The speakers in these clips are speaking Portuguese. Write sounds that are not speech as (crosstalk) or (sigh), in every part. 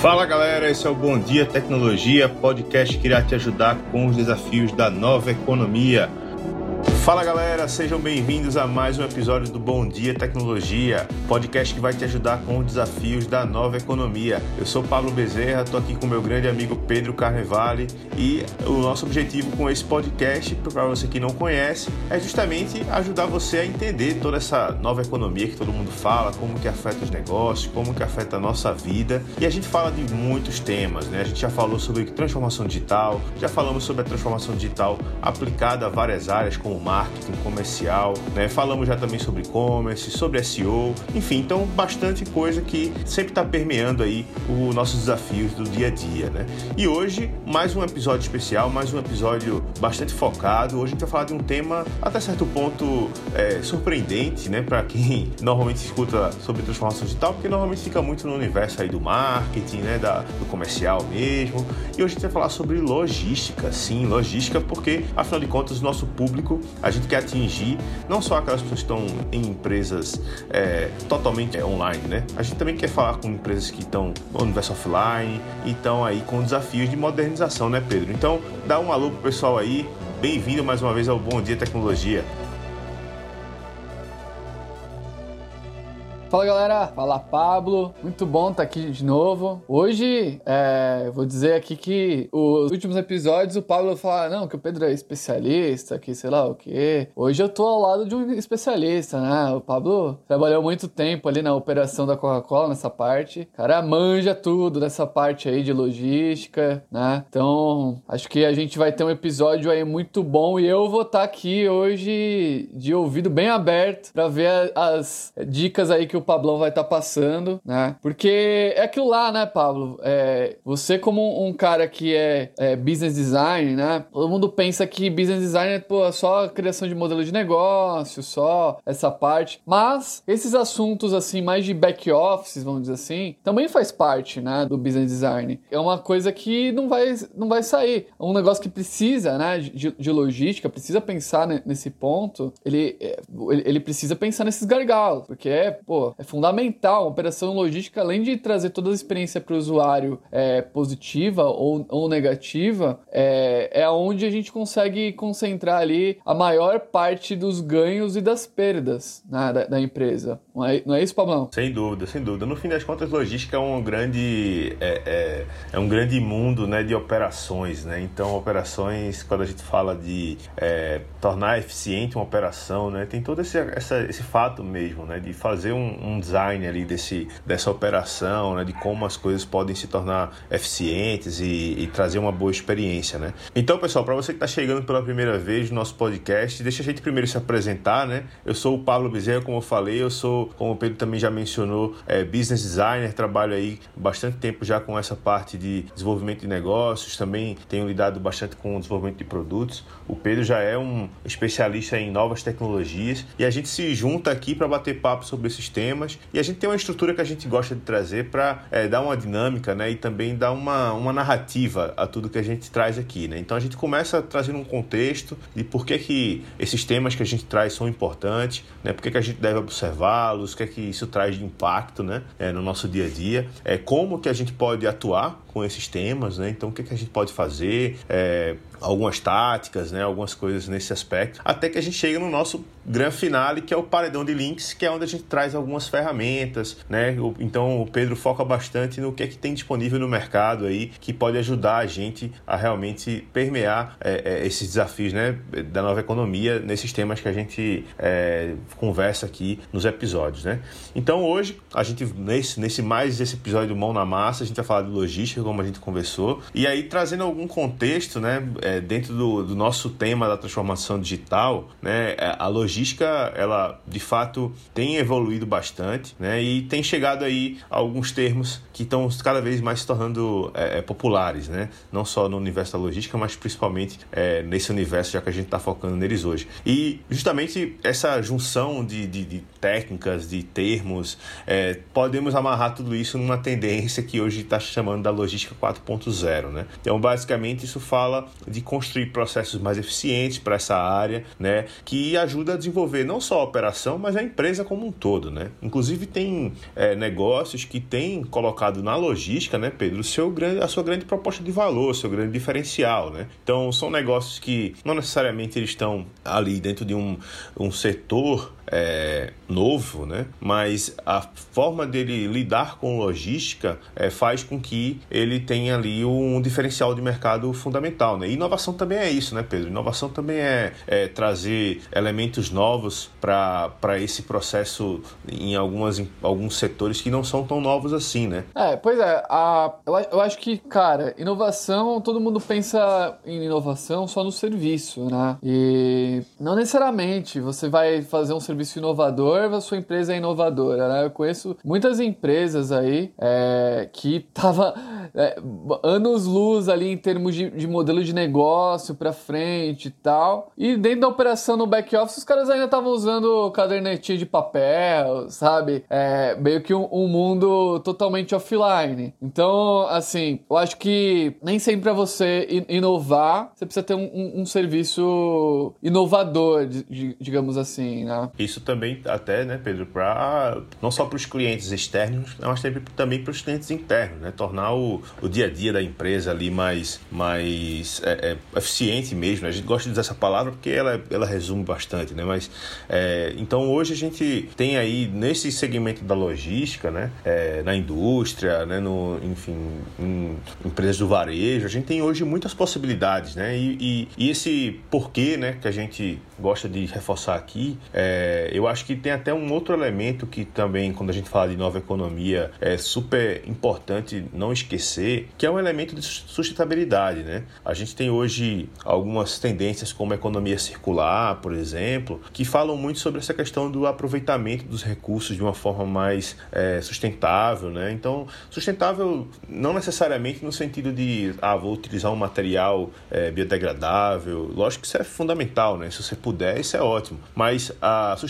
Fala galera, esse é o Bom Dia Tecnologia, podcast que irá te ajudar com os desafios da nova economia. Fala galera, sejam bem-vindos a mais um episódio do Bom Dia Tecnologia, podcast que vai te ajudar com os desafios da nova economia. Eu sou Pablo Bezerra, estou aqui com meu grande amigo Pedro Carnevale e o nosso objetivo com esse podcast, para você que não conhece, é justamente ajudar você a entender toda essa nova economia que todo mundo fala, como que afeta os negócios, como que afeta a nossa vida. E a gente fala de muitos temas, né? A gente já falou sobre transformação digital, já falamos sobre a transformação digital aplicada a várias áreas como marketing comercial, né? Falamos já também sobre e-commerce, sobre SEO, enfim, então bastante coisa que sempre está permeando aí os nossos desafios do dia a dia, né? E hoje, mais um episódio especial, mais um episódio bastante focado. Hoje a gente vai falar de um tema até certo ponto é, surpreendente, né? Para quem (laughs) normalmente escuta sobre transformação digital, porque normalmente fica muito no universo aí do marketing, né? Da, do comercial mesmo. E hoje a gente vai falar sobre logística, sim, logística, porque afinal de contas o nosso público a gente quer atingir não só aquelas pessoas que estão em empresas é, totalmente é, online, né? A gente também quer falar com empresas que estão no universo offline e estão aí com desafios de modernização, né, Pedro? Então, dá um alô pro pessoal aí. Bem-vindo mais uma vez ao Bom Dia Tecnologia. Fala galera, fala Pablo, muito bom estar tá aqui de novo. Hoje, é, vou dizer aqui que os últimos episódios o Pablo fala, não, que o Pedro é especialista, que sei lá o quê. Hoje eu tô ao lado de um especialista, né? O Pablo trabalhou muito tempo ali na operação da Coca-Cola, nessa parte. O cara manja tudo nessa parte aí de logística, né? Então, acho que a gente vai ter um episódio aí muito bom e eu vou estar tá aqui hoje de ouvido bem aberto para ver as dicas aí que o o Pablão vai estar tá passando, né? Porque é aquilo lá, né, Pablo? É, você como um cara que é, é, business design, né? Todo mundo pensa que business design é pô, só criação de modelo de negócio, só essa parte. Mas esses assuntos, assim, mais de back office, vamos dizer assim, também faz parte, né, do business design. É uma coisa que não vai, não vai sair. É um negócio que precisa, né, de, de logística, precisa pensar nesse ponto. Ele, é, ele precisa pensar nesses gargalos, porque é, é fundamental. A operação logística, além de trazer toda a experiência para o usuário é, positiva ou, ou negativa, é, é onde a gente consegue concentrar ali a maior parte dos ganhos e das perdas né, da, da, empresa. Não é, não é isso, Pablão? Sem dúvida, sem dúvida. No fim das contas, logística é um grande, é, é, é um grande mundo né, de operações. Né? Então, operações, quando a gente fala de é, tornar eficiente uma operação, né, tem todo esse, essa, esse fato mesmo né, de fazer um, um design ali desse, dessa operação, né, de como as coisas podem se tornar eficientes e, e trazer uma boa experiência, né? Então, pessoal, para você que está chegando pela primeira vez no nosso podcast, deixa a gente primeiro se apresentar, né? Eu sou o Pablo Bezerra, como eu falei, eu sou, como o Pedro também já mencionou, é, business designer, trabalho aí bastante tempo já com essa parte de desenvolvimento de negócios, também tenho lidado bastante com o desenvolvimento de produtos. O Pedro já é um especialista em novas tecnologias e a gente se junta aqui para bater papo sobre esses temas temas e a gente tem uma estrutura que a gente gosta de trazer para é, dar uma dinâmica né, e também dar uma, uma narrativa a tudo que a gente traz aqui. Né? Então a gente começa trazendo um contexto de por que, que esses temas que a gente traz são importantes, né? por que, que a gente deve observá-los, o que é que isso traz de impacto né, é, no nosso dia a dia, é, como que a gente pode atuar com esses temas, né? Então, o que, que a gente pode fazer? É, algumas táticas, né? Algumas coisas nesse aspecto, até que a gente chega no nosso grande finale, que é o paredão de links, que é onde a gente traz algumas ferramentas, né? Então, o Pedro foca bastante no que é que tem disponível no mercado aí, que pode ajudar a gente a realmente permear é, é, esses desafios, né? Da nova economia, nesses temas que a gente é, conversa aqui nos episódios, né? Então, hoje, a gente, nesse, nesse mais esse episódio do Mão na Massa, a gente vai falar de logística, como a gente conversou. E aí, trazendo algum contexto, né, é, dentro do, do, nosso tema da transformação digital, né, é, a logística, ela de fato tem evoluído bastante, né, e tem chegado aí a alguns termos que estão cada vez mais se tornando é, é, populares, né, não só no universo da logística, mas principalmente é, nesse universo, já que a gente está focando neles hoje. E justamente essa junção de, de, de técnicas, de termos, é, podemos amarrar tudo isso numa tendência que hoje está chamando da logística logística 4.0, né? Então, basicamente, isso fala de construir processos mais eficientes para essa área, né? Que ajuda a desenvolver não só a operação, mas a empresa como um todo, né? Inclusive, tem é, negócios que têm colocado na logística, né, Pedro, seu grande, a sua grande proposta de valor, seu grande diferencial, né? Então, são negócios que não necessariamente eles estão ali dentro de um, um setor é, novo, né? mas a forma dele lidar com logística é, faz com que ele tenha ali um diferencial de mercado fundamental. Né? E inovação também é isso, né, Pedro? Inovação também é, é trazer elementos novos para esse processo em, algumas, em alguns setores que não são tão novos assim, né? É, pois é. A, eu, eu acho que, cara, inovação, todo mundo pensa em inovação só no serviço, né? E não necessariamente você vai fazer um serviço serviço inovador, a sua empresa é inovadora, né? Eu conheço muitas empresas aí é, que tava é, anos luz ali em termos de, de modelo de negócio para frente e tal. E dentro da operação no back office, os caras ainda estavam usando cadernetinha de papel, sabe? É, meio que um, um, mundo totalmente offline. Então, assim, eu acho que nem sempre para você inovar, você precisa ter um, um, um serviço inovador, digamos assim, né? Isso também até, né, Pedro, para não só para os clientes externos, mas também para os clientes internos, né? Tornar o, o dia a dia da empresa ali mais, mais é, é, eficiente mesmo. A gente gosta de usar essa palavra porque ela, ela resume bastante, né? Mas é, então hoje a gente tem aí nesse segmento da logística, né? É, na indústria, né? No, enfim, em empresas do varejo, a gente tem hoje muitas possibilidades, né? E, e, e esse porquê, né? Que a gente gosta de reforçar aqui, é, eu acho que tem até um outro elemento que também, quando a gente fala de nova economia, é super importante não esquecer, que é um elemento de sustentabilidade, né? A gente tem hoje algumas tendências como a economia circular, por exemplo, que falam muito sobre essa questão do aproveitamento dos recursos de uma forma mais é, sustentável, né? Então, sustentável não necessariamente no sentido de, ah, vou utilizar um material é, biodegradável, lógico que isso é fundamental, né? Se você puder, isso é ótimo, mas a sustentabilidade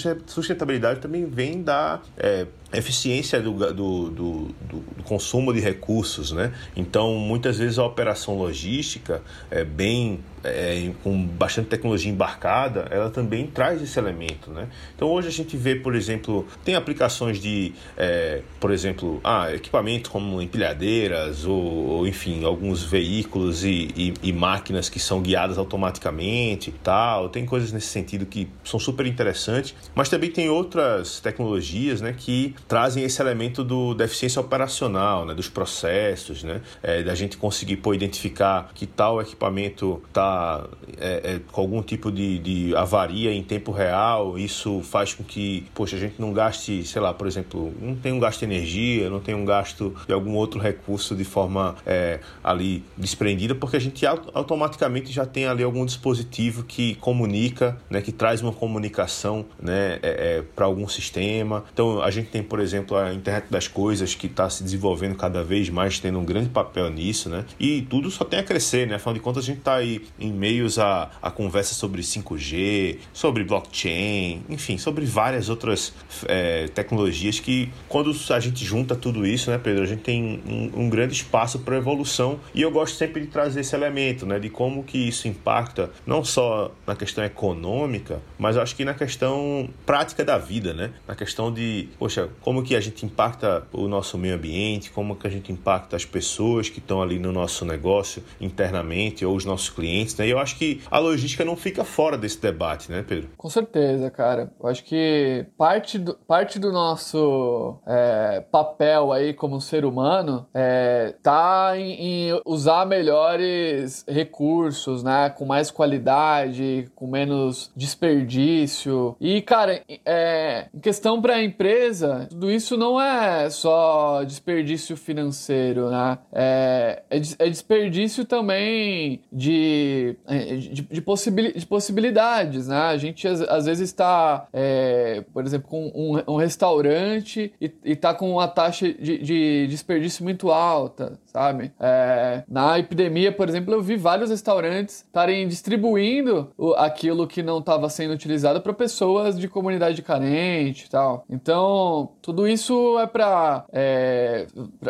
também vem da é, eficiência do, do, do, do, consumo de recursos, né? Então, muitas vezes a operação logística é bem é, com bastante tecnologia embarcada, ela também traz esse elemento, né? Então, hoje a gente vê, por exemplo, tem aplicações de, é, por exemplo, ah, equipamentos como empilhadeiras ou, ou enfim, alguns veículos e, e, e, máquinas que são guiadas automaticamente, tal. Tem coisas nesse sentido que são super interessantes, mas também tem outras tecnologias, né, que trazem esse elemento do, da eficiência operacional, né, dos processos, né, é, da gente conseguir pô, identificar que tal equipamento está é, é, com algum tipo de, de avaria em tempo real, isso faz com que, poxa, a gente não gaste, sei lá, por exemplo, não tem um gasto de energia, não tem um gasto de algum outro recurso de forma é, ali desprendida, porque a gente automaticamente já tem ali algum dispositivo que comunica, né, que traz uma comunicação né, é, é, para algum sistema. Então a gente tem, por exemplo, a internet das coisas que está se desenvolvendo cada vez mais, tendo um grande papel nisso, né? E tudo só tem a crescer, né? Afinal de contas, a gente está aí em meios a, a conversa sobre 5G, sobre blockchain, enfim, sobre várias outras é, tecnologias que, quando a gente junta tudo isso, né, Pedro, a gente tem um, um grande espaço para evolução. E eu gosto sempre de trazer esse elemento, né, de como que isso impacta não só na questão econômica, mas acho que na questão prática da vida, né? Na questão de, poxa, como que a gente impacta o nosso meio ambiente, como que a gente impacta as pessoas que estão ali no nosso negócio internamente ou os nossos clientes, né? E eu acho que a logística não fica fora desse debate, né, Pedro? Com certeza, cara. Eu acho que parte do, parte do nosso é, papel aí como ser humano é, tá em, em usar melhores recursos, né? Com mais qualidade, com menos desperdício. E, cara, é, em questão para a empresa, tudo isso não é só desperdício financeiro, né? É, é, é desperdício também de é, de, de, possibil, de possibilidades, né? A gente às, às vezes está, é, por exemplo, com um, um restaurante e, está com uma taxa de, de desperdício muito alta, sabe? É, na epidemia, por exemplo, eu vi vários restaurantes estarem distribuindo o, aquilo que não estava sendo utilizado para pessoas de comunidade carente e tal. Então, tudo isso é para é,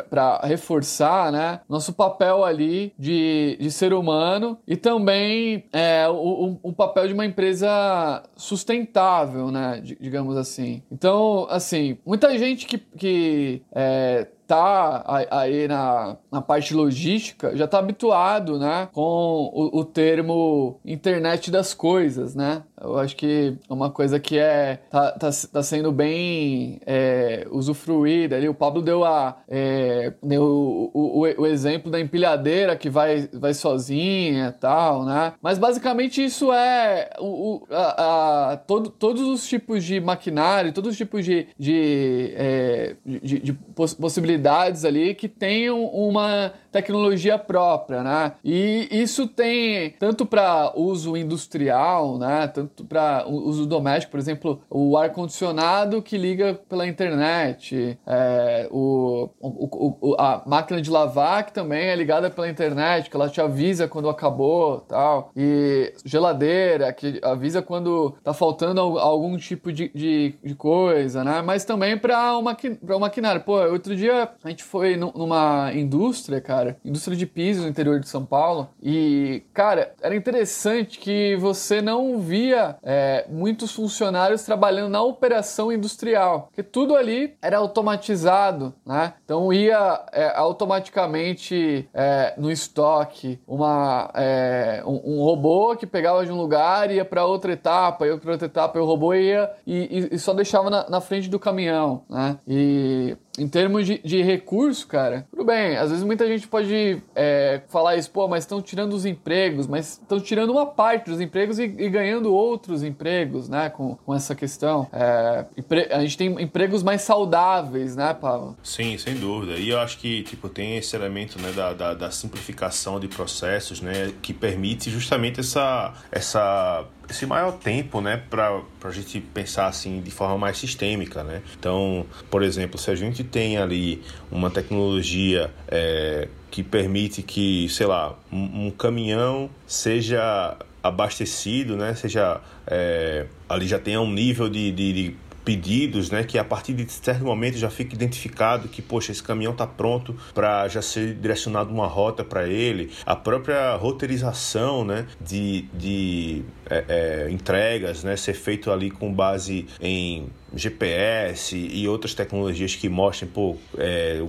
para reforçar, né, nosso papel ali de, de ser humano e também é, o, o, papel de uma empresa sustentável, né, digamos assim. Então, assim, muita gente que, que é, tá aí na, na parte logística já está habituado, né, com o, o, termo internet das coisas, né? Eu acho que é uma coisa que é tá, tá, tá sendo bem é, usufruída ali. O Pablo deu a é, deu o, o, o, exemplo da empilhadeira que vai, vai sozinha, tal, né? Mas basicamente isso é o, a, a, todo, todos os tipos de maquinário, todos os tipos de, de, é, de, de possibilidades possibilidades ali que tenham uma tecnologia própria, né? E isso tem tanto para uso industrial, né? Tanto para uso doméstico, por exemplo, o ar condicionado que liga pela internet, é, o, o, o, a máquina de lavar que também é ligada pela internet, que ela te avisa quando acabou, tal. E geladeira que avisa quando tá faltando algum tipo de, de, de coisa, né? Mas também para o maqui, maquinário. Pô, outro dia a gente foi numa indústria, cara, indústria de pisos no interior de São Paulo, e, cara, era interessante que você não via é, muitos funcionários trabalhando na operação industrial, porque tudo ali era automatizado, né? Então ia é, automaticamente é, no estoque uma, é, um, um, robô que pegava de um lugar, ia para outra etapa, para outra etapa, e o robô ia e, e, e só deixava na, na frente do caminhão, né? E em termos de, de recurso, cara, tudo bem. Às vezes muita gente pode é, falar isso, pô, mas estão tirando os empregos, mas estão tirando uma parte dos empregos e, e, ganhando outros empregos, né? Com, com essa questão. É, a gente tem empregos mais saudáveis, né, Paulo? Sim, sem dúvida. E eu acho que, tipo, tem esse elemento, né, da, da, da simplificação de processos, né, que permite justamente essa, essa esse maior tempo, né, para a gente pensar assim de forma mais sistêmica, né? Então, por exemplo, se a gente tem ali uma tecnologia é, que permite que, sei lá, um, um caminhão seja abastecido, né, seja é, ali já tenha um nível de, de, de pedidos, né, que a partir de certo momento já fica identificado que, poxa, esse caminhão está pronto para já ser direcionado uma rota para ele, a própria roteirização, né, de, de é, é, entregas, né, ser feito ali com base em GPS e outras tecnologias que mostrem, pô, é,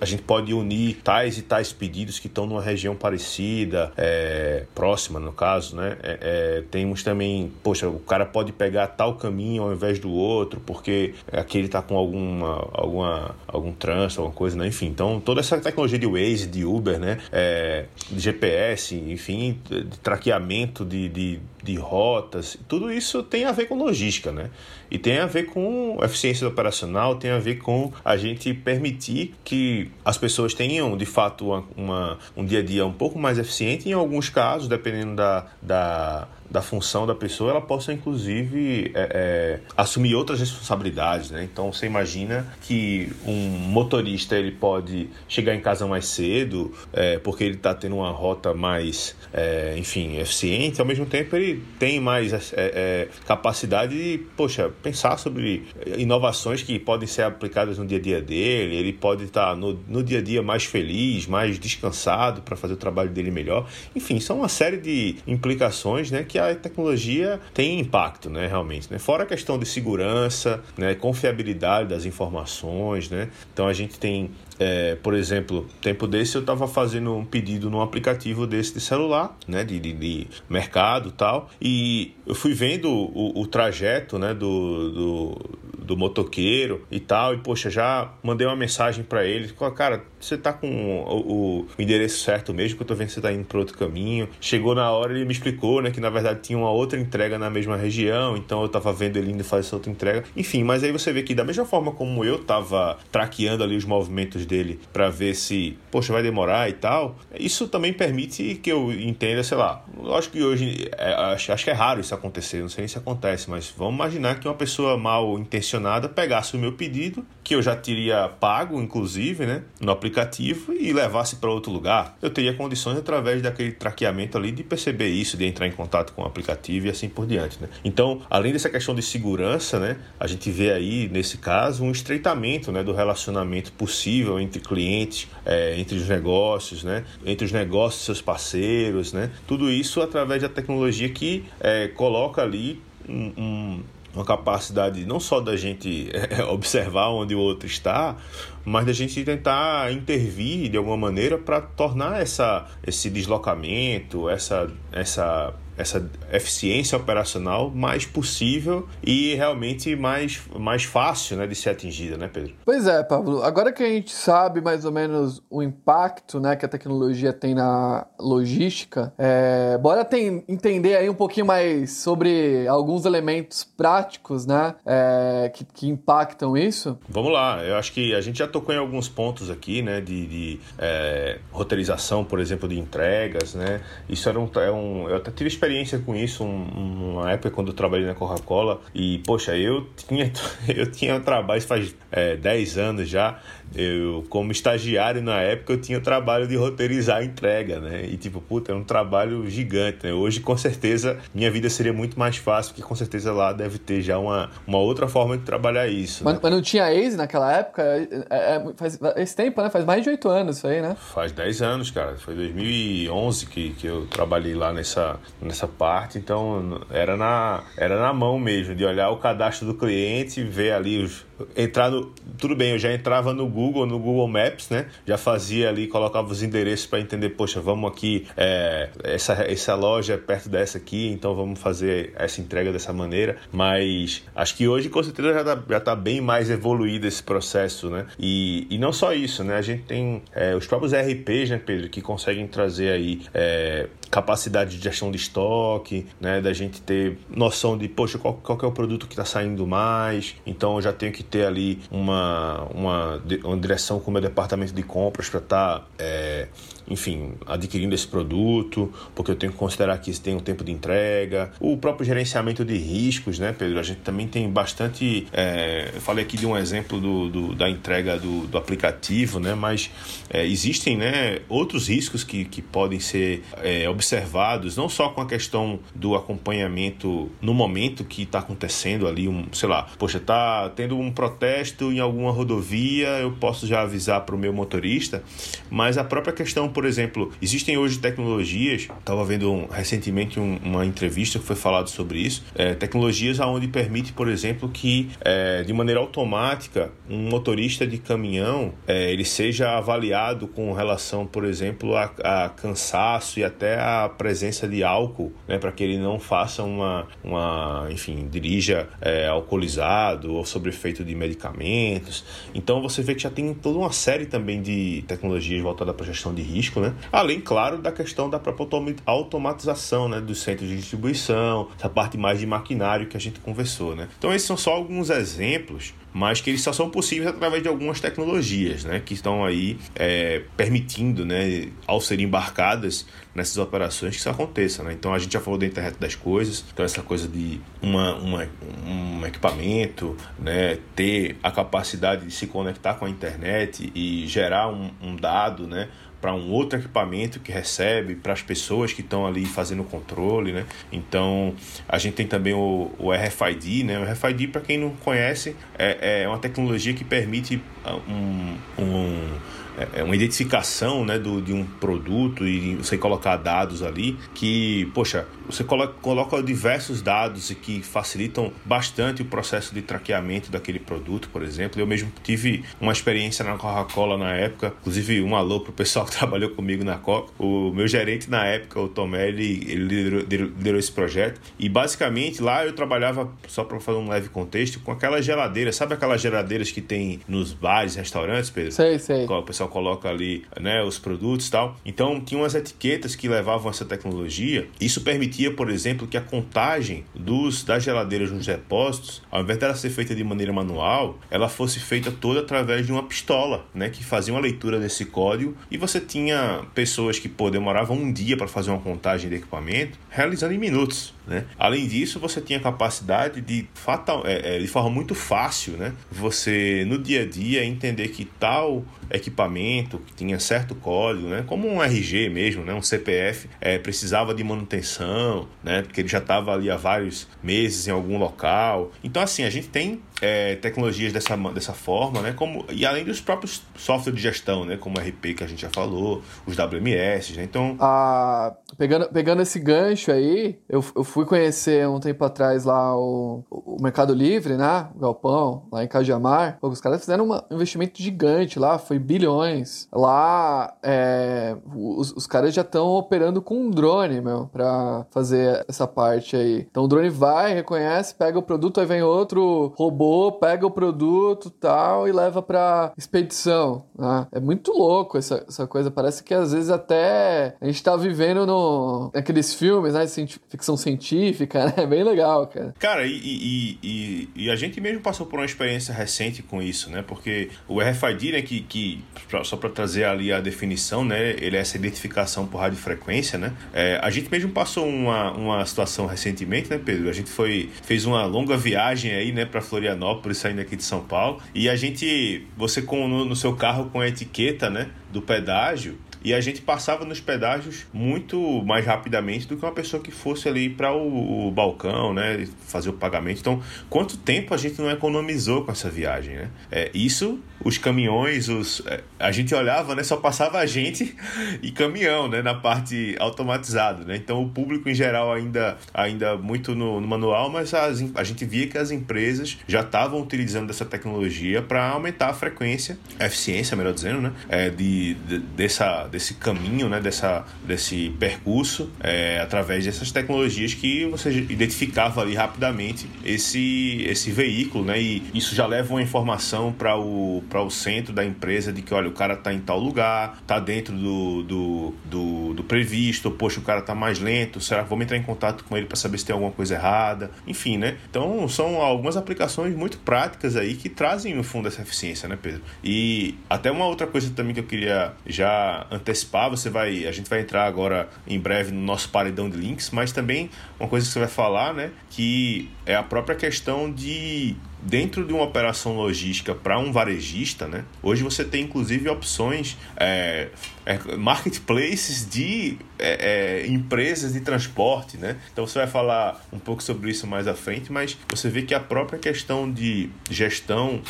a gente pode unir tais e tais pedidos que estão numa região parecida, é, próxima no caso, né? É, é, temos também, poxa, o cara pode pegar tal caminho ao invés do outro, porque aquele está com alguma, alguma, algum trânsito, alguma coisa, né? Enfim, então toda essa tecnologia de Waze, de Uber, né? É, de GPS, enfim, de traqueamento de, de, de rotas, tudo isso tem a ver com logística, né? E tem a ver com eficiência operacional, tem a ver com a gente permitir que as pessoas tenham, de fato, uma, um dia a dia um pouco mais eficiente. Em alguns casos, dependendo da, da da função da pessoa, ela possa inclusive é, é, assumir outras responsabilidades, né? Então você imagina que um motorista ele pode chegar em casa mais cedo, é, porque ele está tendo uma rota mais, é, enfim, eficiente. Ao mesmo tempo ele tem mais é, é, capacidade de, poxa, pensar sobre inovações que podem ser aplicadas no dia a dia dele. Ele pode estar tá no, no dia a dia mais feliz, mais descansado para fazer o trabalho dele melhor. Enfim, são uma série de implicações, né? Que que a tecnologia tem impacto, né, realmente, né? Fora a questão de segurança, né, confiabilidade das informações, né? Então a gente tem é, por exemplo, tempo desse eu estava fazendo um pedido num aplicativo desse de celular, né, de, de, de mercado tal, e eu fui vendo o, o trajeto, né, do, do do motoqueiro e tal. E, poxa, já mandei uma mensagem para ele. Cara, você tá com o, o, endereço certo mesmo, que eu tô vendo que você tá indo para outro caminho. Chegou na hora, ele me explicou, né, que na verdade tinha uma outra entrega na mesma região, então eu tava vendo ele indo fazer essa outra entrega. Enfim, mas aí você vê que da mesma forma como eu tava traqueando ali os movimentos dele para ver se, poxa, vai demorar e tal, isso também permite que eu entenda, sei lá, lógico que hoje é, acho, acho que é raro isso acontecer, não sei nem se acontece, mas vamos imaginar que uma pessoa mal intencionada pegasse o meu pedido, que eu já teria pago, inclusive, né, no aplicativo e levasse para outro lugar. Eu teria condições através daquele traqueamento ali de perceber isso, de entrar em contato com o aplicativo e assim por diante, né? Então, além dessa questão de segurança, né, a gente vê aí nesse caso um estreitamento, né, do relacionamento possível entre clientes, é, entre os negócios, né, entre os negócios e seus parceiros, né? Tudo isso através da tecnologia que é, coloca ali um, um uma capacidade não só da gente (laughs) é, observar onde o outro está, mas da gente tentar intervir de alguma maneira para tornar essa, esse deslocamento, essa, essa essa eficiência operacional mais possível e realmente mais, mais fácil né, de ser atingida, né, Pedro? Pois é, Pablo. Agora que a gente sabe mais ou menos o impacto né, que a tecnologia tem na logística, é, bora tem, entender aí um pouquinho mais sobre alguns elementos práticos né, é, que, que impactam isso. Vamos lá. Eu acho que a gente já tocou em alguns pontos aqui, né, de, de é, roteirização, por exemplo, de entregas, né? Isso era um, é um eu até tive experiência experiência com isso um, uma época quando eu trabalhei na Coca-Cola e, poxa, eu tinha, (laughs) eu tinha um trabalho faz é, 10 anos já eu, como estagiário na época, eu tinha o trabalho de roteirizar a entrega, né? E tipo, puta, é um trabalho gigante, né? Hoje, com certeza, minha vida seria muito mais fácil, porque com certeza lá deve ter já uma, uma outra forma de trabalhar isso. Mas, né? mas não tinha Waze naquela época? É, é, faz esse tempo, né? Faz mais de oito anos isso aí, né? Faz 10 anos, cara. Foi 2011 que, que eu trabalhei lá nessa, nessa parte, então era na, era na mão mesmo, de olhar o cadastro do cliente, ver ali os entrar no. Tudo bem, eu já entrava no Google, no Google Maps, né? Já fazia ali, colocava os endereços para entender, poxa, vamos aqui, é, essa, essa loja é perto dessa aqui, então vamos fazer essa entrega dessa maneira. Mas acho que hoje, com certeza, já está já tá bem mais evoluído esse processo, né? E, e não só isso, né? A gente tem é, os próprios RPs, né, Pedro, que conseguem trazer aí é, capacidade de gestão de estoque, né? Da gente ter noção de, poxa, qual, qual é o produto que está saindo mais, então eu já tenho que ter ali uma, uma, uma direção com o meu departamento de compras para estar, tá, é, enfim, adquirindo esse produto, porque eu tenho que considerar que isso tem um tempo de entrega. O próprio gerenciamento de riscos, né, Pedro? A gente também tem bastante. É, eu falei aqui de um exemplo do, do da entrega do, do, aplicativo, né? Mas é, existem né, outros riscos que, que podem ser é, observados, não só com a questão do acompanhamento no momento que está acontecendo ali, um, sei lá, poxa, tá tendo um protesto em alguma rodovia, eu posso já avisar para o meu motorista, mas a própria questão, por exemplo, existem hoje tecnologias, estava vendo um, recentemente um, uma entrevista que foi falado sobre isso, é, tecnologias onde permite, por exemplo, que é, de maneira automática um motorista de caminhão é, ele seja avaliado com relação, por exemplo, a, a cansaço e até a presença de álcool, né, para que ele não faça uma, uma enfim, dirija é, alcoolizado ou sob efeito de medicamentos. Então você vê que já tem toda uma série também de tecnologias voltadas para gestão de risco, né? Além, claro, da questão da própria automatização, né, dos centros de distribuição, essa parte mais de maquinário que a gente conversou, né? Então esses são só alguns exemplos mas que eles só são possíveis através de algumas tecnologias, né, que estão aí é, permitindo, né, ao serem embarcadas nessas operações que isso aconteça, né. Então a gente já falou da internet das coisas, então essa coisa de uma, uma, um equipamento, né, ter a capacidade de se conectar com a internet e gerar um, um dado, né, para um outro equipamento que recebe, para as pessoas que estão ali fazendo o controle, né? Então, a gente tem também o, o RFID, né? O RFID, para quem não conhece, é, é uma tecnologia que permite ah, um, um é, é uma identificação né, do, de um produto e você colocar dados ali que, poxa, você coloca, coloca diversos dados e que facilitam bastante o processo de traqueamento daquele produto, por exemplo. Eu mesmo tive uma experiência na Coca-Cola na época, inclusive um alô pro pessoal (laughs) que trabalhou comigo na Coca. O meu gerente na época, o Tomé, ele, ele liderou, liderou esse projeto e basicamente lá eu trabalhava, só para fazer um leve contexto, com aquelas geladeiras, sabe aquelas geladeiras que tem nos bares, restaurantes, Pedro? Sei, sei. O pessoal coloca ali né, os produtos e tal. Então tinha umas etiquetas que levavam essa tecnologia. Isso permitia, por exemplo, que a contagem dos, das geladeiras nos depósitos, ao invés dela ser feita de maneira manual, ela fosse feita toda através de uma pistola, né, que fazia uma leitura desse código e você tinha pessoas que pô, demoravam um dia para fazer uma contagem de equipamento, realizando em minutos. Né? Além disso, você tinha capacidade de, fatal, é, é, de forma muito fácil, né? você no dia a dia entender que tal equipamento que tinha certo código, né? como um RG mesmo, né? um CPF, é, precisava de manutenção, né? porque ele já estava ali há vários meses em algum local. Então, assim, a gente tem é, tecnologias dessa, dessa forma, né? Como, e além dos próprios softwares de gestão, né? Como o RP que a gente já falou, os WMS, né? Então. Ah, pegando, pegando esse gancho aí, eu, eu fui conhecer um tempo atrás lá o, o Mercado Livre, né? O Galpão, lá em Cajamar. Os caras fizeram um investimento gigante lá, foi bilhões. Lá, é, os, os caras já estão operando com um drone, meu, pra fazer essa parte aí. Então o drone vai, reconhece, pega o produto, aí vem outro robô robô pega o produto tal e leva para expedição. Né? É muito louco essa, essa coisa. Parece que às vezes até a gente tá vivendo no, naqueles filmes, né? Ficção científica, (laughs) né? É bem legal, cara. Cara, e, e, e, e, a gente mesmo passou por uma experiência recente com isso, né? Porque o RFID, né, que, que só para trazer ali a definição, né? Ele é essa identificação por radiofrequência, né? É, a gente mesmo passou uma, uma situação recentemente, né, Pedro? A gente foi, fez uma longa viagem aí, né, para Florianópolis Florianópolis, saindo aqui de São Paulo. E a gente, você com no, no seu carro com a etiqueta, né, do pedágio, e a gente passava nos pedágios muito mais rapidamente do que uma pessoa que fosse ali para o, o, balcão, né, fazer o pagamento. Então, quanto tempo a gente não economizou com essa viagem, né? É, isso, os caminhões, os, é, a gente olhava, né, só passava a gente (laughs) e caminhão, né, na parte automatizada, né? Então, o público em geral ainda, ainda muito no, no manual, mas as, a gente via que as empresas já estavam utilizando essa tecnologia para aumentar a frequência, a eficiência, melhor dizendo, né, é, de, de dessa desse caminho, né, dessa, desse percurso, é, através dessas tecnologias que você identificava ali rapidamente esse, esse veículo, né, e isso já leva uma informação para o, o centro da empresa de que, olha, o cara está em tal lugar, está dentro do, do, do, do, previsto, poxa, o cara está mais lento, será que vamos entrar em contato com ele para saber se tem alguma coisa errada, enfim, né? Então, são algumas aplicações muito práticas aí que trazem, no fundo, essa eficiência, né, Pedro? E até uma outra coisa também que eu queria já antecipar, você vai, a gente vai entrar agora em breve no nosso paredão de links, mas também uma coisa que você vai falar, né, que é a própria questão de dentro de uma operação logística para um varejista, né? Hoje você tem inclusive opções é, é, marketplaces de é, é empresas de transporte, né? Então você vai falar um pouco sobre isso mais à frente, mas você vê que a própria questão de gestão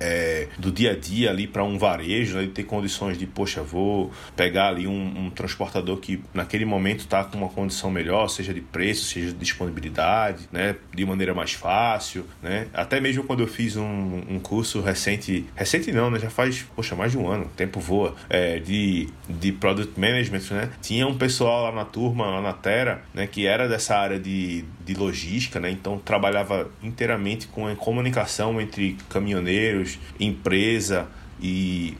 é, do dia a dia ali para um varejo, né, ele ter condições de, poxa, vou pegar ali um, um transportador que naquele momento está com uma condição melhor, seja de preço, seja de disponibilidade, né, de maneira mais fácil, né? Até mesmo quando eu fiz um, um curso recente, recente não, né, já faz, poxa, mais de um ano, o tempo voa, é, de, de Product Management, né? Tinha um pessoal lá na turma, lá na Terra, né, que era dessa área de, de logística, né? Então trabalhava inteiramente com a comunicação entre caminhoneiros, empresa e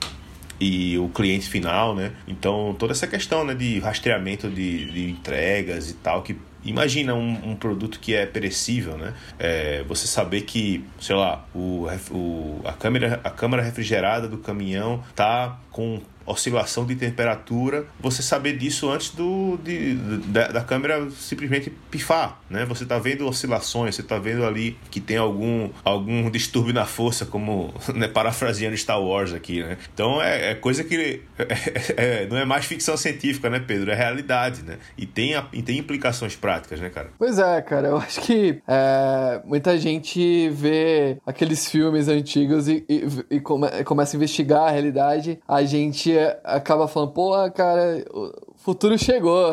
e o cliente final, né? Então toda essa questão né, de rastreamento de, de entregas e tal que Imagina um, um, produto que é perecível, né? É, você saber que, sei lá, o, o, a, câmera, a câmara refrigerada do caminhão tá com oscilação de temperatura, você saber disso antes do, de, da, da câmera simplesmente pifar, né? Você está vendo oscilações, você está vendo ali que tem algum, algum distúrbio na força, como (laughs) né, parafraseando Star Wars aqui, né? Então é, é coisa que (laughs) é, é, não é mais ficção científica, né, Pedro? É realidade, né? E tem, e tem implicações práticas, né, cara? Pois é, cara. Eu acho que é, muita gente vê aqueles filmes antigos e, e, e come, começa a investigar a realidade. A gente acaba falando, pô, cara, o futuro chegou.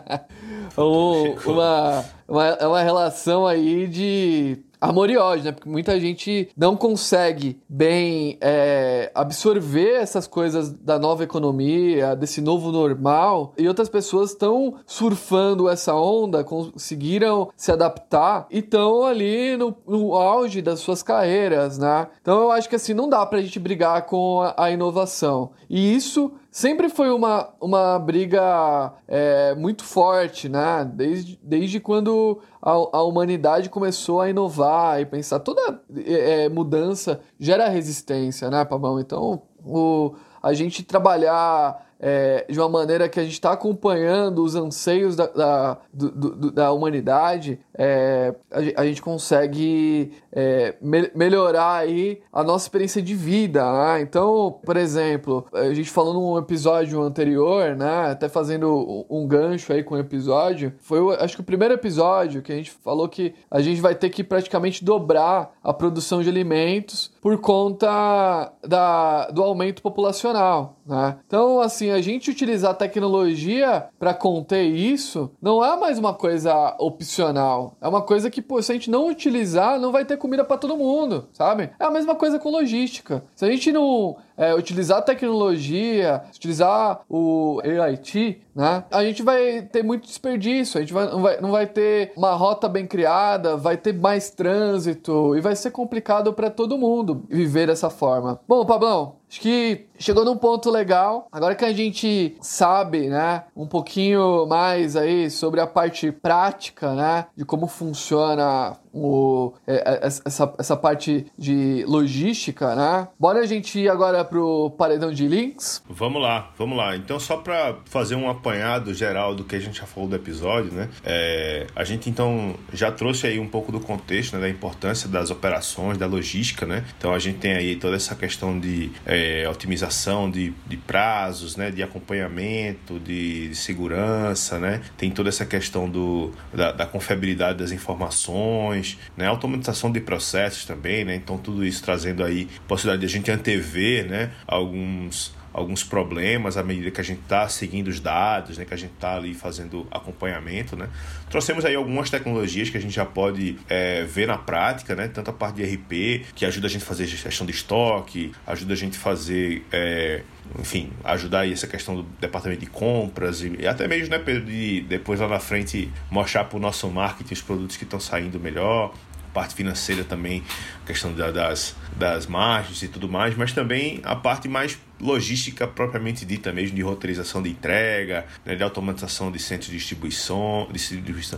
(laughs) Ou uma, uma, é uma relação aí de amor e ódio, né? Porque muita gente não consegue bem é, absorver essas coisas da nova economia, desse novo normal, e outras pessoas estão surfando essa onda, conseguiram se adaptar e estão ali no, no, auge das suas carreiras, né? Então eu acho que assim, não dá pra gente brigar com a, a inovação. E isso sempre foi uma, uma briga é, muito forte, né? Desde, desde quando a, a humanidade começou a inovar e pensar. Toda é, é mudança gera resistência, né, Pabão? Então, o, a gente trabalhar é, de uma maneira que a gente está acompanhando os anseios da, da, do, do, da humanidade, é, a, a, gente consegue é, me, melhorar aí a nossa experiência de vida. Né? Então, por exemplo, a gente falou num episódio anterior, né, até fazendo um gancho aí com o episódio, foi acho que o primeiro episódio que a gente falou que a gente vai ter que praticamente dobrar a produção de alimentos por conta da, do aumento populacional. Né? Então, assim, a gente utilizar tecnologia para conter isso não é mais uma coisa opcional. É uma coisa que, pô, se a gente não utilizar, não vai ter comida para todo mundo, sabe? É a mesma coisa com logística. Se a gente não é, utilizar tecnologia, utilizar o AIT, né? A gente vai ter muito desperdício, a gente vai, não, vai, não vai ter uma rota bem criada, vai ter mais trânsito e vai ser complicado para todo mundo viver dessa forma. Bom, Pablão, acho que chegou num ponto legal. Agora que a gente sabe, né, um pouquinho mais aí sobre a parte prática, né, de como funciona o, é, é, essa, essa parte de logística, né? Bora a gente ir agora pro paredão de links? Vamos lá, vamos lá. Então, só para fazer um apanhado geral do que a gente já falou do episódio, né? É, a gente então já trouxe aí um pouco do contexto, né, da importância das operações, da logística, né? Então, a gente tem aí toda essa questão de é, otimização de, de prazos, né? De acompanhamento, de, de, segurança, né? Tem toda essa questão do, da, da confiabilidade das informações né? Automatização de processos também, né? Então tudo isso trazendo aí possibilidade de a gente antever, né? Alguns alguns problemas à medida que a gente está seguindo os dados, né, que a gente está ali fazendo acompanhamento. Né. Trouxemos aí algumas tecnologias que a gente já pode é, ver na prática, né, tanto a parte de RP, que ajuda a gente a fazer gestão de estoque, ajuda a gente a fazer é, enfim, ajudar aí essa questão do departamento de compras e até mesmo, né, Pedro, de depois lá na frente mostrar para o nosso marketing os produtos que estão saindo melhor, parte financeira também, questão da, das, das margens e tudo mais, mas também a parte mais logística propriamente dita mesmo, de roteirização de entrega, né, de automatização de centros de distribuição,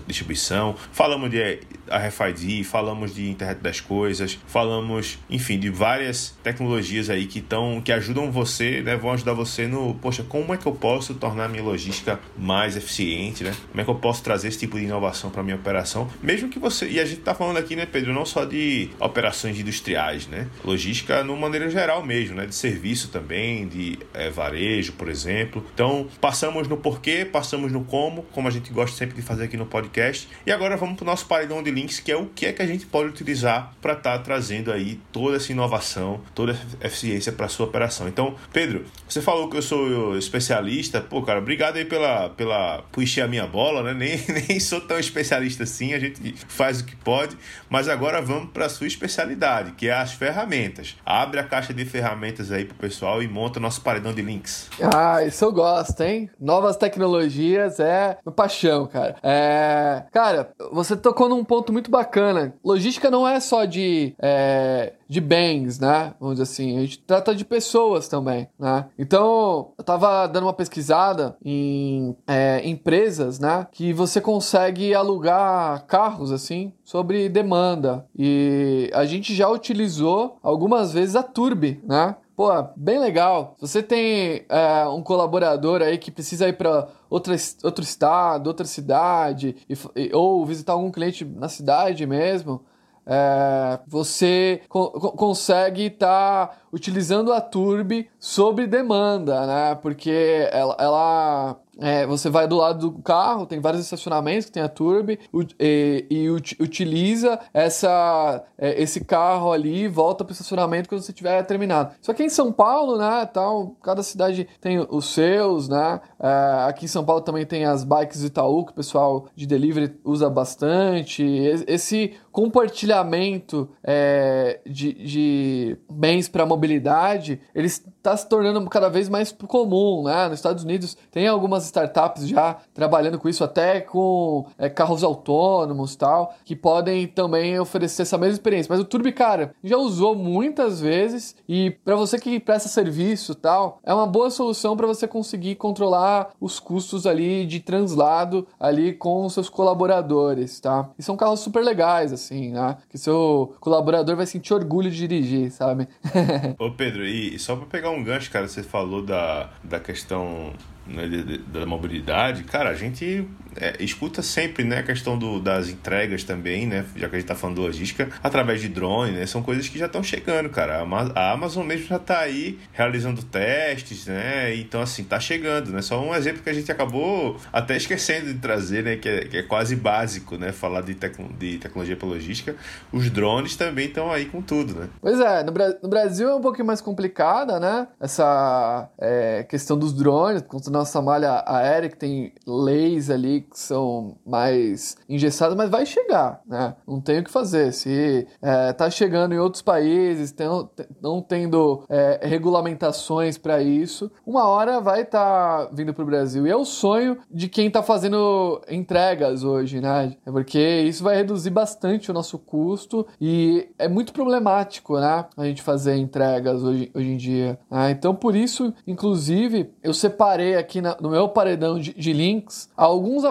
distribuição. Falamos de RFID, falamos de internet das coisas, falamos, enfim, de várias tecnologias aí que estão que ajudam você, né, vão ajudar você no, poxa, como é que eu posso tornar a minha logística mais eficiente, né? Como é que eu posso trazer esse tipo de inovação para minha operação, mesmo que você, e a gente está falando aqui, né, Pedro, não só de operações industriais, né? Logística no maneira geral mesmo, né, de serviço também, de é, varejo, por exemplo. Então, passamos no porquê, passamos no como, como a gente gosta sempre de fazer aqui no podcast. E agora vamos para o nosso paredão de links, que é o que é que a gente pode utilizar para estar tá trazendo aí toda essa inovação, toda essa eficiência para a sua operação. Então, Pedro, você falou que eu sou especialista. Pô, cara, obrigado aí pela, pela, por encher a minha bola, né? (laughs) Nem, nem sou tão especialista assim, a gente faz o que pode. Mas agora vamos para a sua especialidade, que é as ferramentas. Abre a caixa de ferramentas aí para o pessoal e monta nosso paredão de links. Ah, isso eu gosto, hein? Novas tecnologias é meu paixão, cara. É... Cara, você tocou num ponto muito bacana. Logística não é só de, é... de bens, né? Vamos dizer assim. A gente trata de pessoas também, né? Então, eu tava dando uma pesquisada em é, empresas, né? Que você consegue alugar carros, assim, sobre demanda. E a gente já utilizou algumas vezes a Turbi, né? Pô, bem legal. Se você tem é, um colaborador aí que precisa ir para outro estado, outra cidade, e, ou visitar algum cliente na cidade mesmo, é, você co consegue estar tá utilizando a Turb sob demanda, né? Porque ela, ela é, você vai do lado do carro, tem vários estacionamentos que tem a Turb e, e utiliza essa, é, esse carro ali volta para o estacionamento quando você tiver terminado. Só que em São Paulo, né, tal, cada cidade tem os seus, né? É, aqui em São Paulo também tem as bikes Itaú que o pessoal de delivery usa bastante. Esse compartilhamento é, de, de bens para mobilidade, ele está se tornando cada vez mais comum, né? Nos Estados Unidos tem algumas startups já trabalhando com isso, até com é, carros autônomos tal, que podem também oferecer essa mesma experiência. Mas o Turbi, cara, já usou muitas vezes e para você que presta serviço tal, é uma boa solução para você conseguir controlar os custos ali de translado ali com os seus colaboradores, tá? E são carros super legais, assim, né? Que seu colaborador vai sentir orgulho de dirigir, sabe? (laughs) Ô Pedro, e só para pegar um gancho, cara, você falou da, da questão né, da mobilidade, cara, a gente é, escuta sempre né, a questão do, das entregas também, né? Já que a gente tá falando logística, através de drone, né? São coisas que já estão chegando, cara. A Amazon mesmo já tá aí realizando testes, né? Então, assim, tá chegando, né? Só um exemplo que a gente acabou até esquecendo de trazer, né? Que é, que é quase básico, né? Falar de, de tecnologia para logística. Os drones também estão aí com tudo, né? Pois é, no, Bra no, Brasil é um pouquinho mais complicada, né? Essa é, questão dos drones, nossa malha aérea, que tem leis ali que são mais engessadas, mas vai chegar, né? Não tem o que fazer. Se é, tá chegando em outros países, tem, não tendo é, regulamentações para isso, uma hora vai estar tá vindo para o Brasil. E é o sonho de quem está fazendo entregas hoje, né? É porque isso vai reduzir bastante o nosso custo e é muito problemático, né? A gente fazer entregas hoje, hoje em dia. Né? Então, por isso, inclusive, eu separei aqui na, no meu paredão de, de, links alguns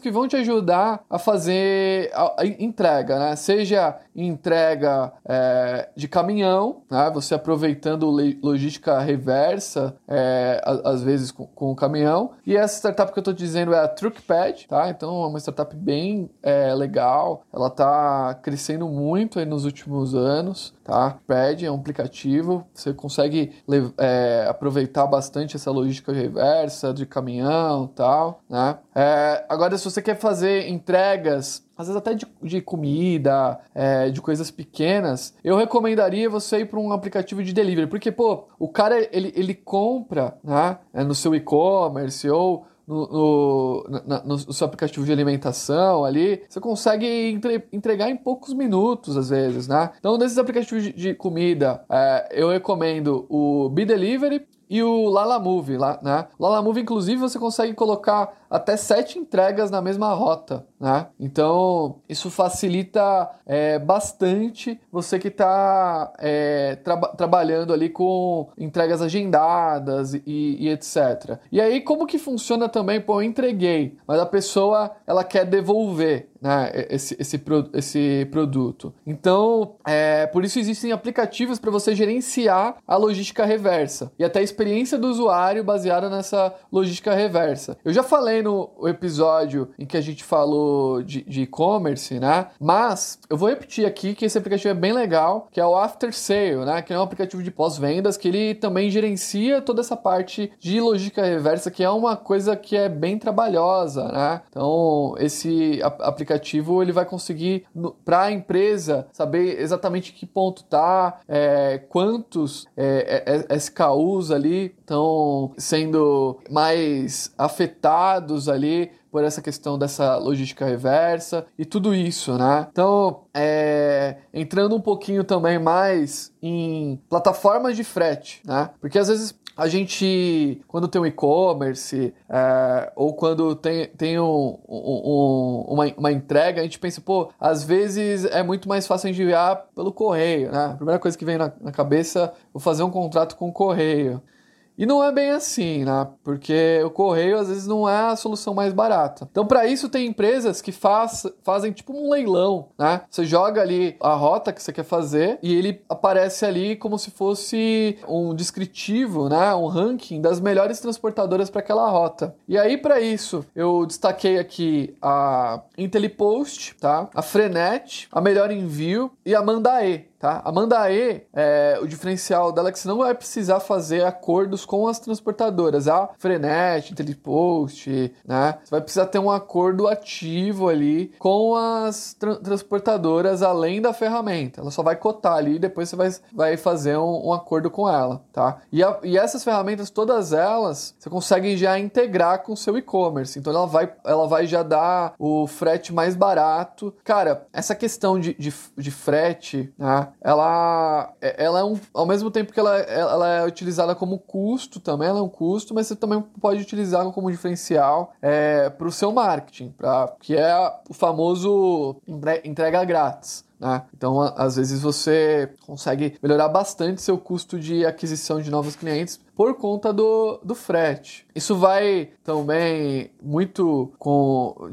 que vão te ajudar a fazer a, a entrega, né? Seja entrega é, de caminhão, né? Você aproveitando logística reversa, é, às vezes com, com, o caminhão. E essa startup que eu estou dizendo é a Truckpad, tá? Então é uma startup bem é, legal. Ela está crescendo muito nos últimos anos, tá? Pad é um aplicativo, você consegue é, aproveitar bastante essa logística reversa de caminhão tal, né? É, agora, se você quer fazer entregas às vezes até de, de comida, é, de coisas pequenas, eu recomendaria você ir para um aplicativo de delivery, porque, pô, o cara, ele, ele compra, né, é, no seu e-commerce ou no, no, no, seu aplicativo de alimentação ali, você consegue entre, entregar em poucos minutos, às vezes, né? Então, nesses aplicativos de, de comida, é, eu recomendo o Be Delivery, e o Lala Move, lá, né? Lala Move, inclusive, você consegue colocar até sete entregas na mesma rota, né? Então, isso facilita é, bastante você que está é, tra trabalhando ali com entregas agendadas e, e, etc. E aí, como que funciona também? Pô, eu entreguei, mas a pessoa, ela quer devolver né, esse, esse, esse produto. Então, é, por isso existem aplicativos para você gerenciar a logística reversa e até a experiência do usuário baseada nessa logística reversa. Eu já falei no episódio em que a gente falou de e-commerce, né? Mas eu vou repetir aqui que esse aplicativo é bem legal, que é o After Sale, né? Que é um aplicativo de pós-vendas que ele também gerencia toda essa parte de logística reversa, que é uma coisa que é bem trabalhosa, né? Então, esse aplicativo ele vai conseguir para a empresa saber exatamente que ponto tá, é, quantos é, é, é SKUs ali estão sendo mais afetados ali por essa questão dessa logística reversa e tudo isso, né? Então, é, entrando um pouquinho também mais em plataformas de frete, né? Porque às vezes a gente, quando tem um e-commerce, é, ou quando tem, tem um, um, uma, uma entrega, a gente pensa, pô, às vezes é muito mais fácil enviar pelo correio, né? A primeira coisa que vem na, na cabeça, vou fazer um contrato com o correio. E não é bem assim, né? Porque o correio às vezes não é a solução mais barata. Então, para isso, tem empresas que faz, fazem tipo um leilão, né? Você joga ali a rota que você quer fazer e ele aparece ali como se fosse um descritivo, né? Um ranking das melhores transportadoras para aquela rota. E aí, para isso, eu destaquei aqui a IntelliPost, tá? A Frenet, a Melhor Envio e a Mandae. Tá? A Mandae, é, o diferencial dela é que você não vai precisar fazer acordos com as transportadoras. A Frenet, Telepost, né? Você vai precisar ter um acordo ativo ali com as tra transportadoras além da ferramenta. Ela só vai cotar ali e depois você vai, vai fazer um, um acordo com ela, tá? E, a, e essas ferramentas, todas elas, você consegue já integrar com o seu e-commerce. Então ela vai, ela vai já dar o frete mais barato. Cara, essa questão de, de, de frete, né? Ela, ela é um, ao mesmo tempo que ela, ela é utilizada como custo também, ela é um custo, mas você também pode utilizar como diferencial é, para o seu marketing, pra, que é o famoso entrega grátis. Né? Então, às vezes você consegue melhorar bastante seu custo de aquisição de novos clientes por conta do, do frete. Isso vai também muito com,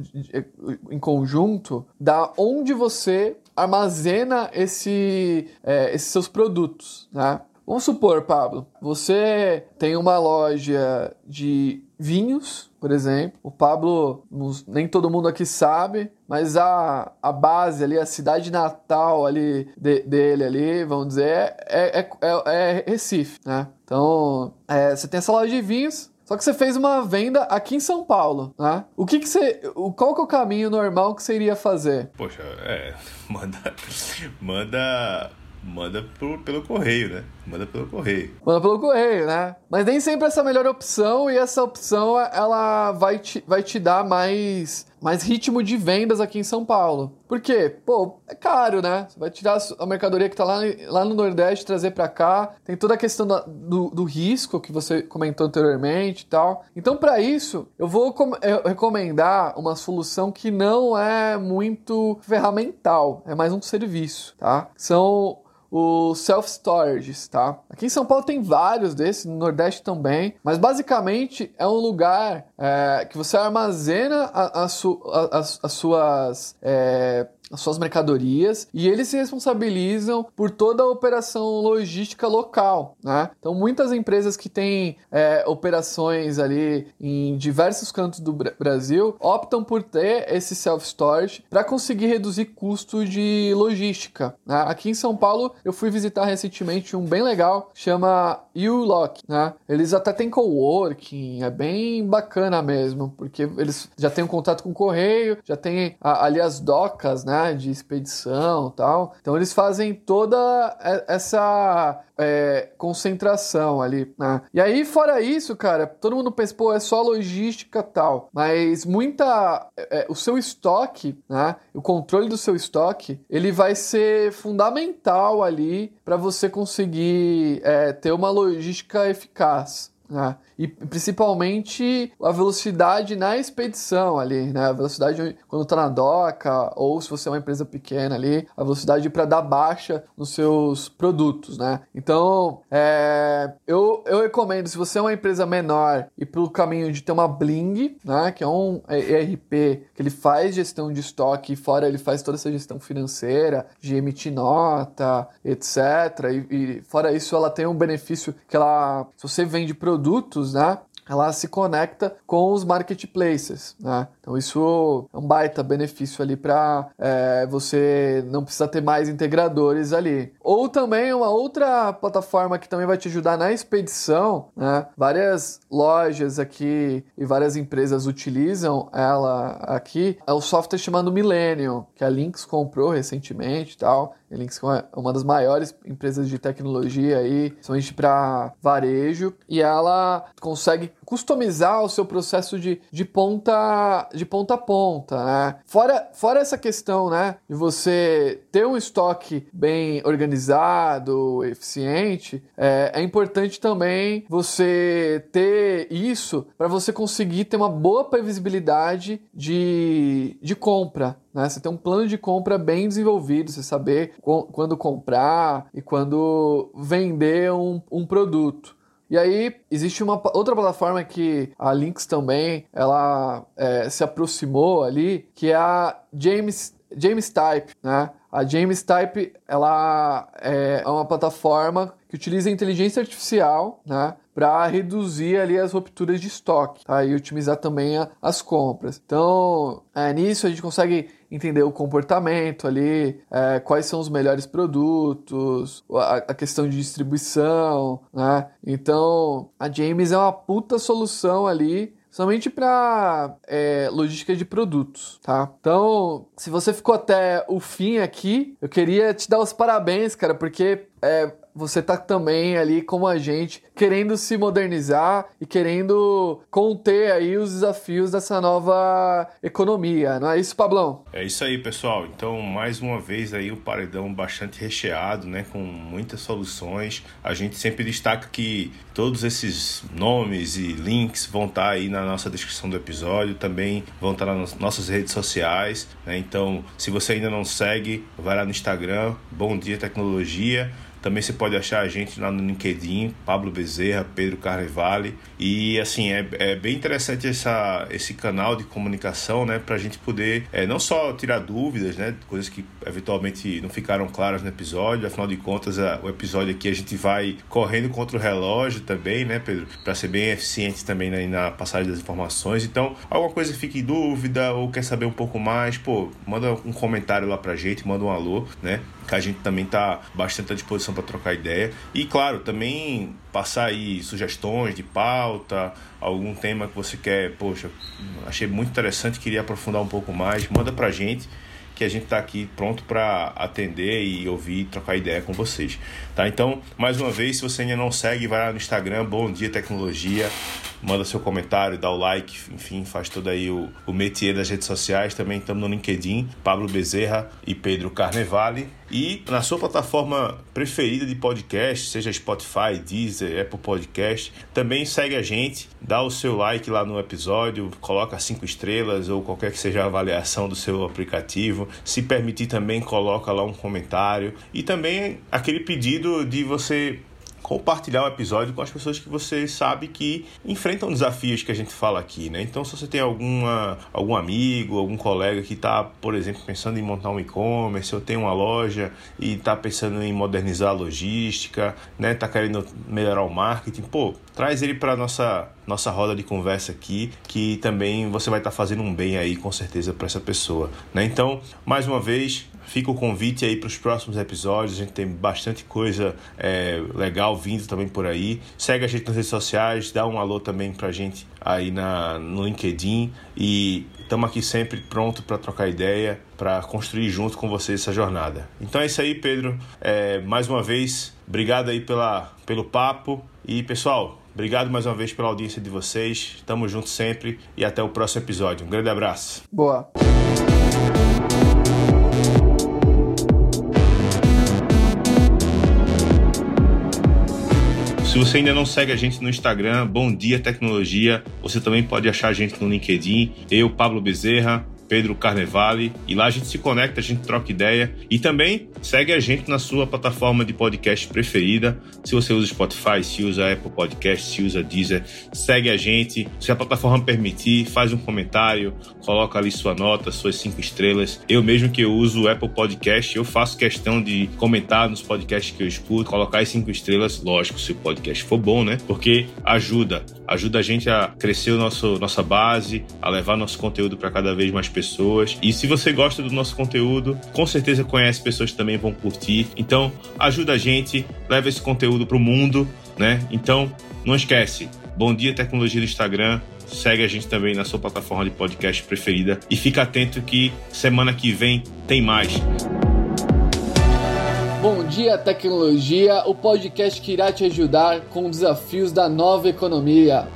em conjunto da onde você armazena esse, é, esses seus produtos, né? Vamos supor, Pablo, você tem uma loja de vinhos, por exemplo. O Pablo, nem todo mundo aqui sabe, mas a, a base ali, a cidade natal ali de, dele ali, vamos dizer, é, é, é, é Recife, né? Então, é, você tem essa loja de vinhos, só que você fez uma venda aqui em São Paulo, né? O que que você... Qual que é o caminho normal que você iria fazer? Poxa, é... (laughs) Manda... Manda manda pro, pelo correio, né? Manda pelo correio. Manda pelo correio, né? Mas nem sempre essa é a melhor opção e essa opção ela vai te, vai te dar mais, mais ritmo de vendas aqui em São Paulo. Por quê? Pô, é caro, né? Você vai tirar a mercadoria que tá lá, lá no Nordeste, trazer para cá. Tem toda a questão da, do, do risco que você comentou anteriormente e tal. Então, para isso, eu vou eu recomendar uma solução que não é muito ferramental, é mais um serviço, tá? São os self-storages, tá? Aqui em São Paulo tem vários desses, no Nordeste também, mas basicamente é um lugar é, que você armazena a, a a, as, suas é, as suas mercadorias e eles se responsabilizam por toda a operação logística local, né? Então muitas empresas que têm é, operações ali em diversos cantos do Brasil optam por ter esse self-storage para conseguir reduzir custo de logística. Né? Aqui em São Paulo eu fui visitar recentemente um bem legal, chama U-Lock, né? Eles até têm coworking, é bem bacana mesmo, porque eles já têm um contato com o correio, já tem ali as docas, né? de expedição tal. Então eles fazem toda essa é, concentração ali. Né? E aí, fora isso, cara, todo mundo pensa, pô, é só logística tal. Mas muita. É, o seu estoque, né? O controle do seu estoque, ele vai ser fundamental ali para você conseguir é, ter uma logística eficaz. Né? E principalmente a velocidade na expedição ali, né? A velocidade quando tá na doca, ou se você é uma empresa pequena ali, a velocidade para dar baixa nos seus produtos, né? Então, é, eu, eu recomendo, se você é uma empresa menor e pelo caminho de ter uma Bling, né? Que é um ERP que ele faz gestão de estoque e fora ele faz toda essa gestão financeira, de emitir nota, etc. E, e fora isso, ela tem um benefício que ela, se você vende produtos produtos, né? ela se conecta com os marketplaces, né? Então isso é um baita benefício ali para é, você não precisar ter mais integradores ali. Ou também uma outra plataforma que também vai te ajudar na expedição, né? Várias lojas aqui e várias empresas utilizam ela aqui. É o software chamado Millennium, que a Lynx comprou recentemente e tal. A Lynx é uma das maiores empresas de tecnologia aí, principalmente para varejo, e ela consegue customizar o seu processo de, de ponta de ponta a ponta, né? Fora, fora essa questão, né, de você ter um estoque bem organizado, eficiente, é, é importante também você ter isso para você conseguir ter uma boa previsibilidade de, de compra, né? Você tem um plano de compra bem desenvolvido, você saber quando comprar e quando vender um, um produto. E aí existe uma outra plataforma que a Lynx também ela é, se aproximou ali, que é a James James Type, né? A James Type ela é uma plataforma que utiliza inteligência artificial, né, para reduzir ali as rupturas de estoque, tá? E otimizar também a, as compras. Então, é, nisso a gente consegue entender o comportamento ali, é, quais são os melhores produtos, a, a, questão de distribuição, né? Então, a James é uma puta solução ali somente para é, logística de produtos, tá? Então, se você ficou até o fim aqui, eu queria te dar os parabéns, cara, porque é, você tá também ali como a gente, querendo se modernizar e querendo conter aí os desafios dessa nova economia, não é isso, Pablão? É isso aí, pessoal. Então, mais uma vez aí o paredão bastante recheado, né, com muitas soluções. A gente sempre destaca que todos esses nomes e links vão estar tá aí na nossa descrição do episódio, também vão estar tá nas nossas redes sociais, né? Então, se você ainda não segue, vai lá no Instagram, Bom Dia Tecnologia também você pode achar a gente lá no LinkedIn, Pablo Bezerra, Pedro Carnevale. E assim, é, é bem interessante essa, esse canal de comunicação, né? Pra gente poder é, não só tirar dúvidas, né? Coisas que eventualmente não ficaram claras no episódio. Afinal de contas, a, o episódio aqui a gente vai correndo contra o relógio também, né, Pedro? Para ser bem eficiente também né, na passagem das informações. Então, alguma coisa fique em dúvida ou quer saber um pouco mais, pô, manda um comentário lá pra gente, manda um alô, né? Que a gente também tá bastante à disposição para trocar ideia. E claro, também passar aí sugestões de pauta, algum tema que você quer, poxa, achei muito interessante, queria aprofundar um pouco mais, manda pra gente que a gente está aqui pronto para atender e ouvir, trocar ideia com vocês, tá? Então, mais uma vez, se você ainda não segue, vai lá no Instagram, Bom Dia Tecnologia, manda seu comentário, dá o like, enfim, faz todo aí o, o métier das redes sociais. Também estamos no LinkedIn, Pablo Bezerra e Pedro Carnevale. E na sua plataforma preferida de podcast, seja Spotify, Deezer, Apple Podcast, também segue a gente, dá o seu like lá no episódio, coloca cinco estrelas ou qualquer que seja a avaliação do seu aplicativo. Se permitir também, coloca lá um comentário. E também aquele pedido de você compartilhar o episódio com as pessoas que você sabe que enfrentam desafios que a gente fala aqui, né? Então, se você tem alguma, algum amigo, algum colega que está, por exemplo, pensando em montar um e-commerce, ou tem uma loja e está pensando em modernizar a logística, né? Está querendo melhorar o marketing, pô, traz ele para nossa nossa roda de conversa aqui, que também você vai estar tá fazendo um bem aí com certeza para essa pessoa, né? Então, mais uma vez, Fica o convite aí para os próximos episódios. A gente tem bastante coisa é, legal vindo também por aí. Segue a gente nas redes sociais, dá um alô também para a gente aí na, no LinkedIn. E estamos aqui sempre pronto para trocar ideia, para construir junto com você essa jornada. Então é isso aí, Pedro. É, mais uma vez, obrigado aí pela, pelo papo. E pessoal, Obrigado mais uma vez pela audiência de vocês. Tamo junto sempre e até o próximo episódio. Um grande abraço. Boa. Você ainda não segue a gente no Instagram, Bom Dia Tecnologia, você também pode achar a gente no LinkedIn. Eu, Pablo Bezerra, Pedro Carnevale. E lá a gente se conecta, a gente troca ideia. E também segue a gente na sua plataforma de podcast preferida. Se você usa Spotify, se usa Apple Podcast, se usa Deezer, segue a gente. Se a plataforma permitir, faz um comentário, coloca ali sua nota, suas cinco estrelas. Eu mesmo que eu uso o Apple Podcast, eu faço questão de comentar nos podcasts que eu escuto, colocar as cinco estrelas, lógico, se o podcast for bom, né? Porque ajuda, ajuda a gente a crescer o nosso, nossa base, a levar nosso conteúdo para cada vez mais pessoas pessoas. E se você gosta do nosso conteúdo, com certeza conhece pessoas que também vão curtir. Então, ajuda a gente, leva esse conteúdo para o mundo, né? Então, não esquece. Bom dia tecnologia do Instagram. Segue a gente também na sua plataforma de podcast preferida e fica atento que semana que vem tem mais. Bom dia tecnologia, o podcast que irá te ajudar com desafios da nova economia.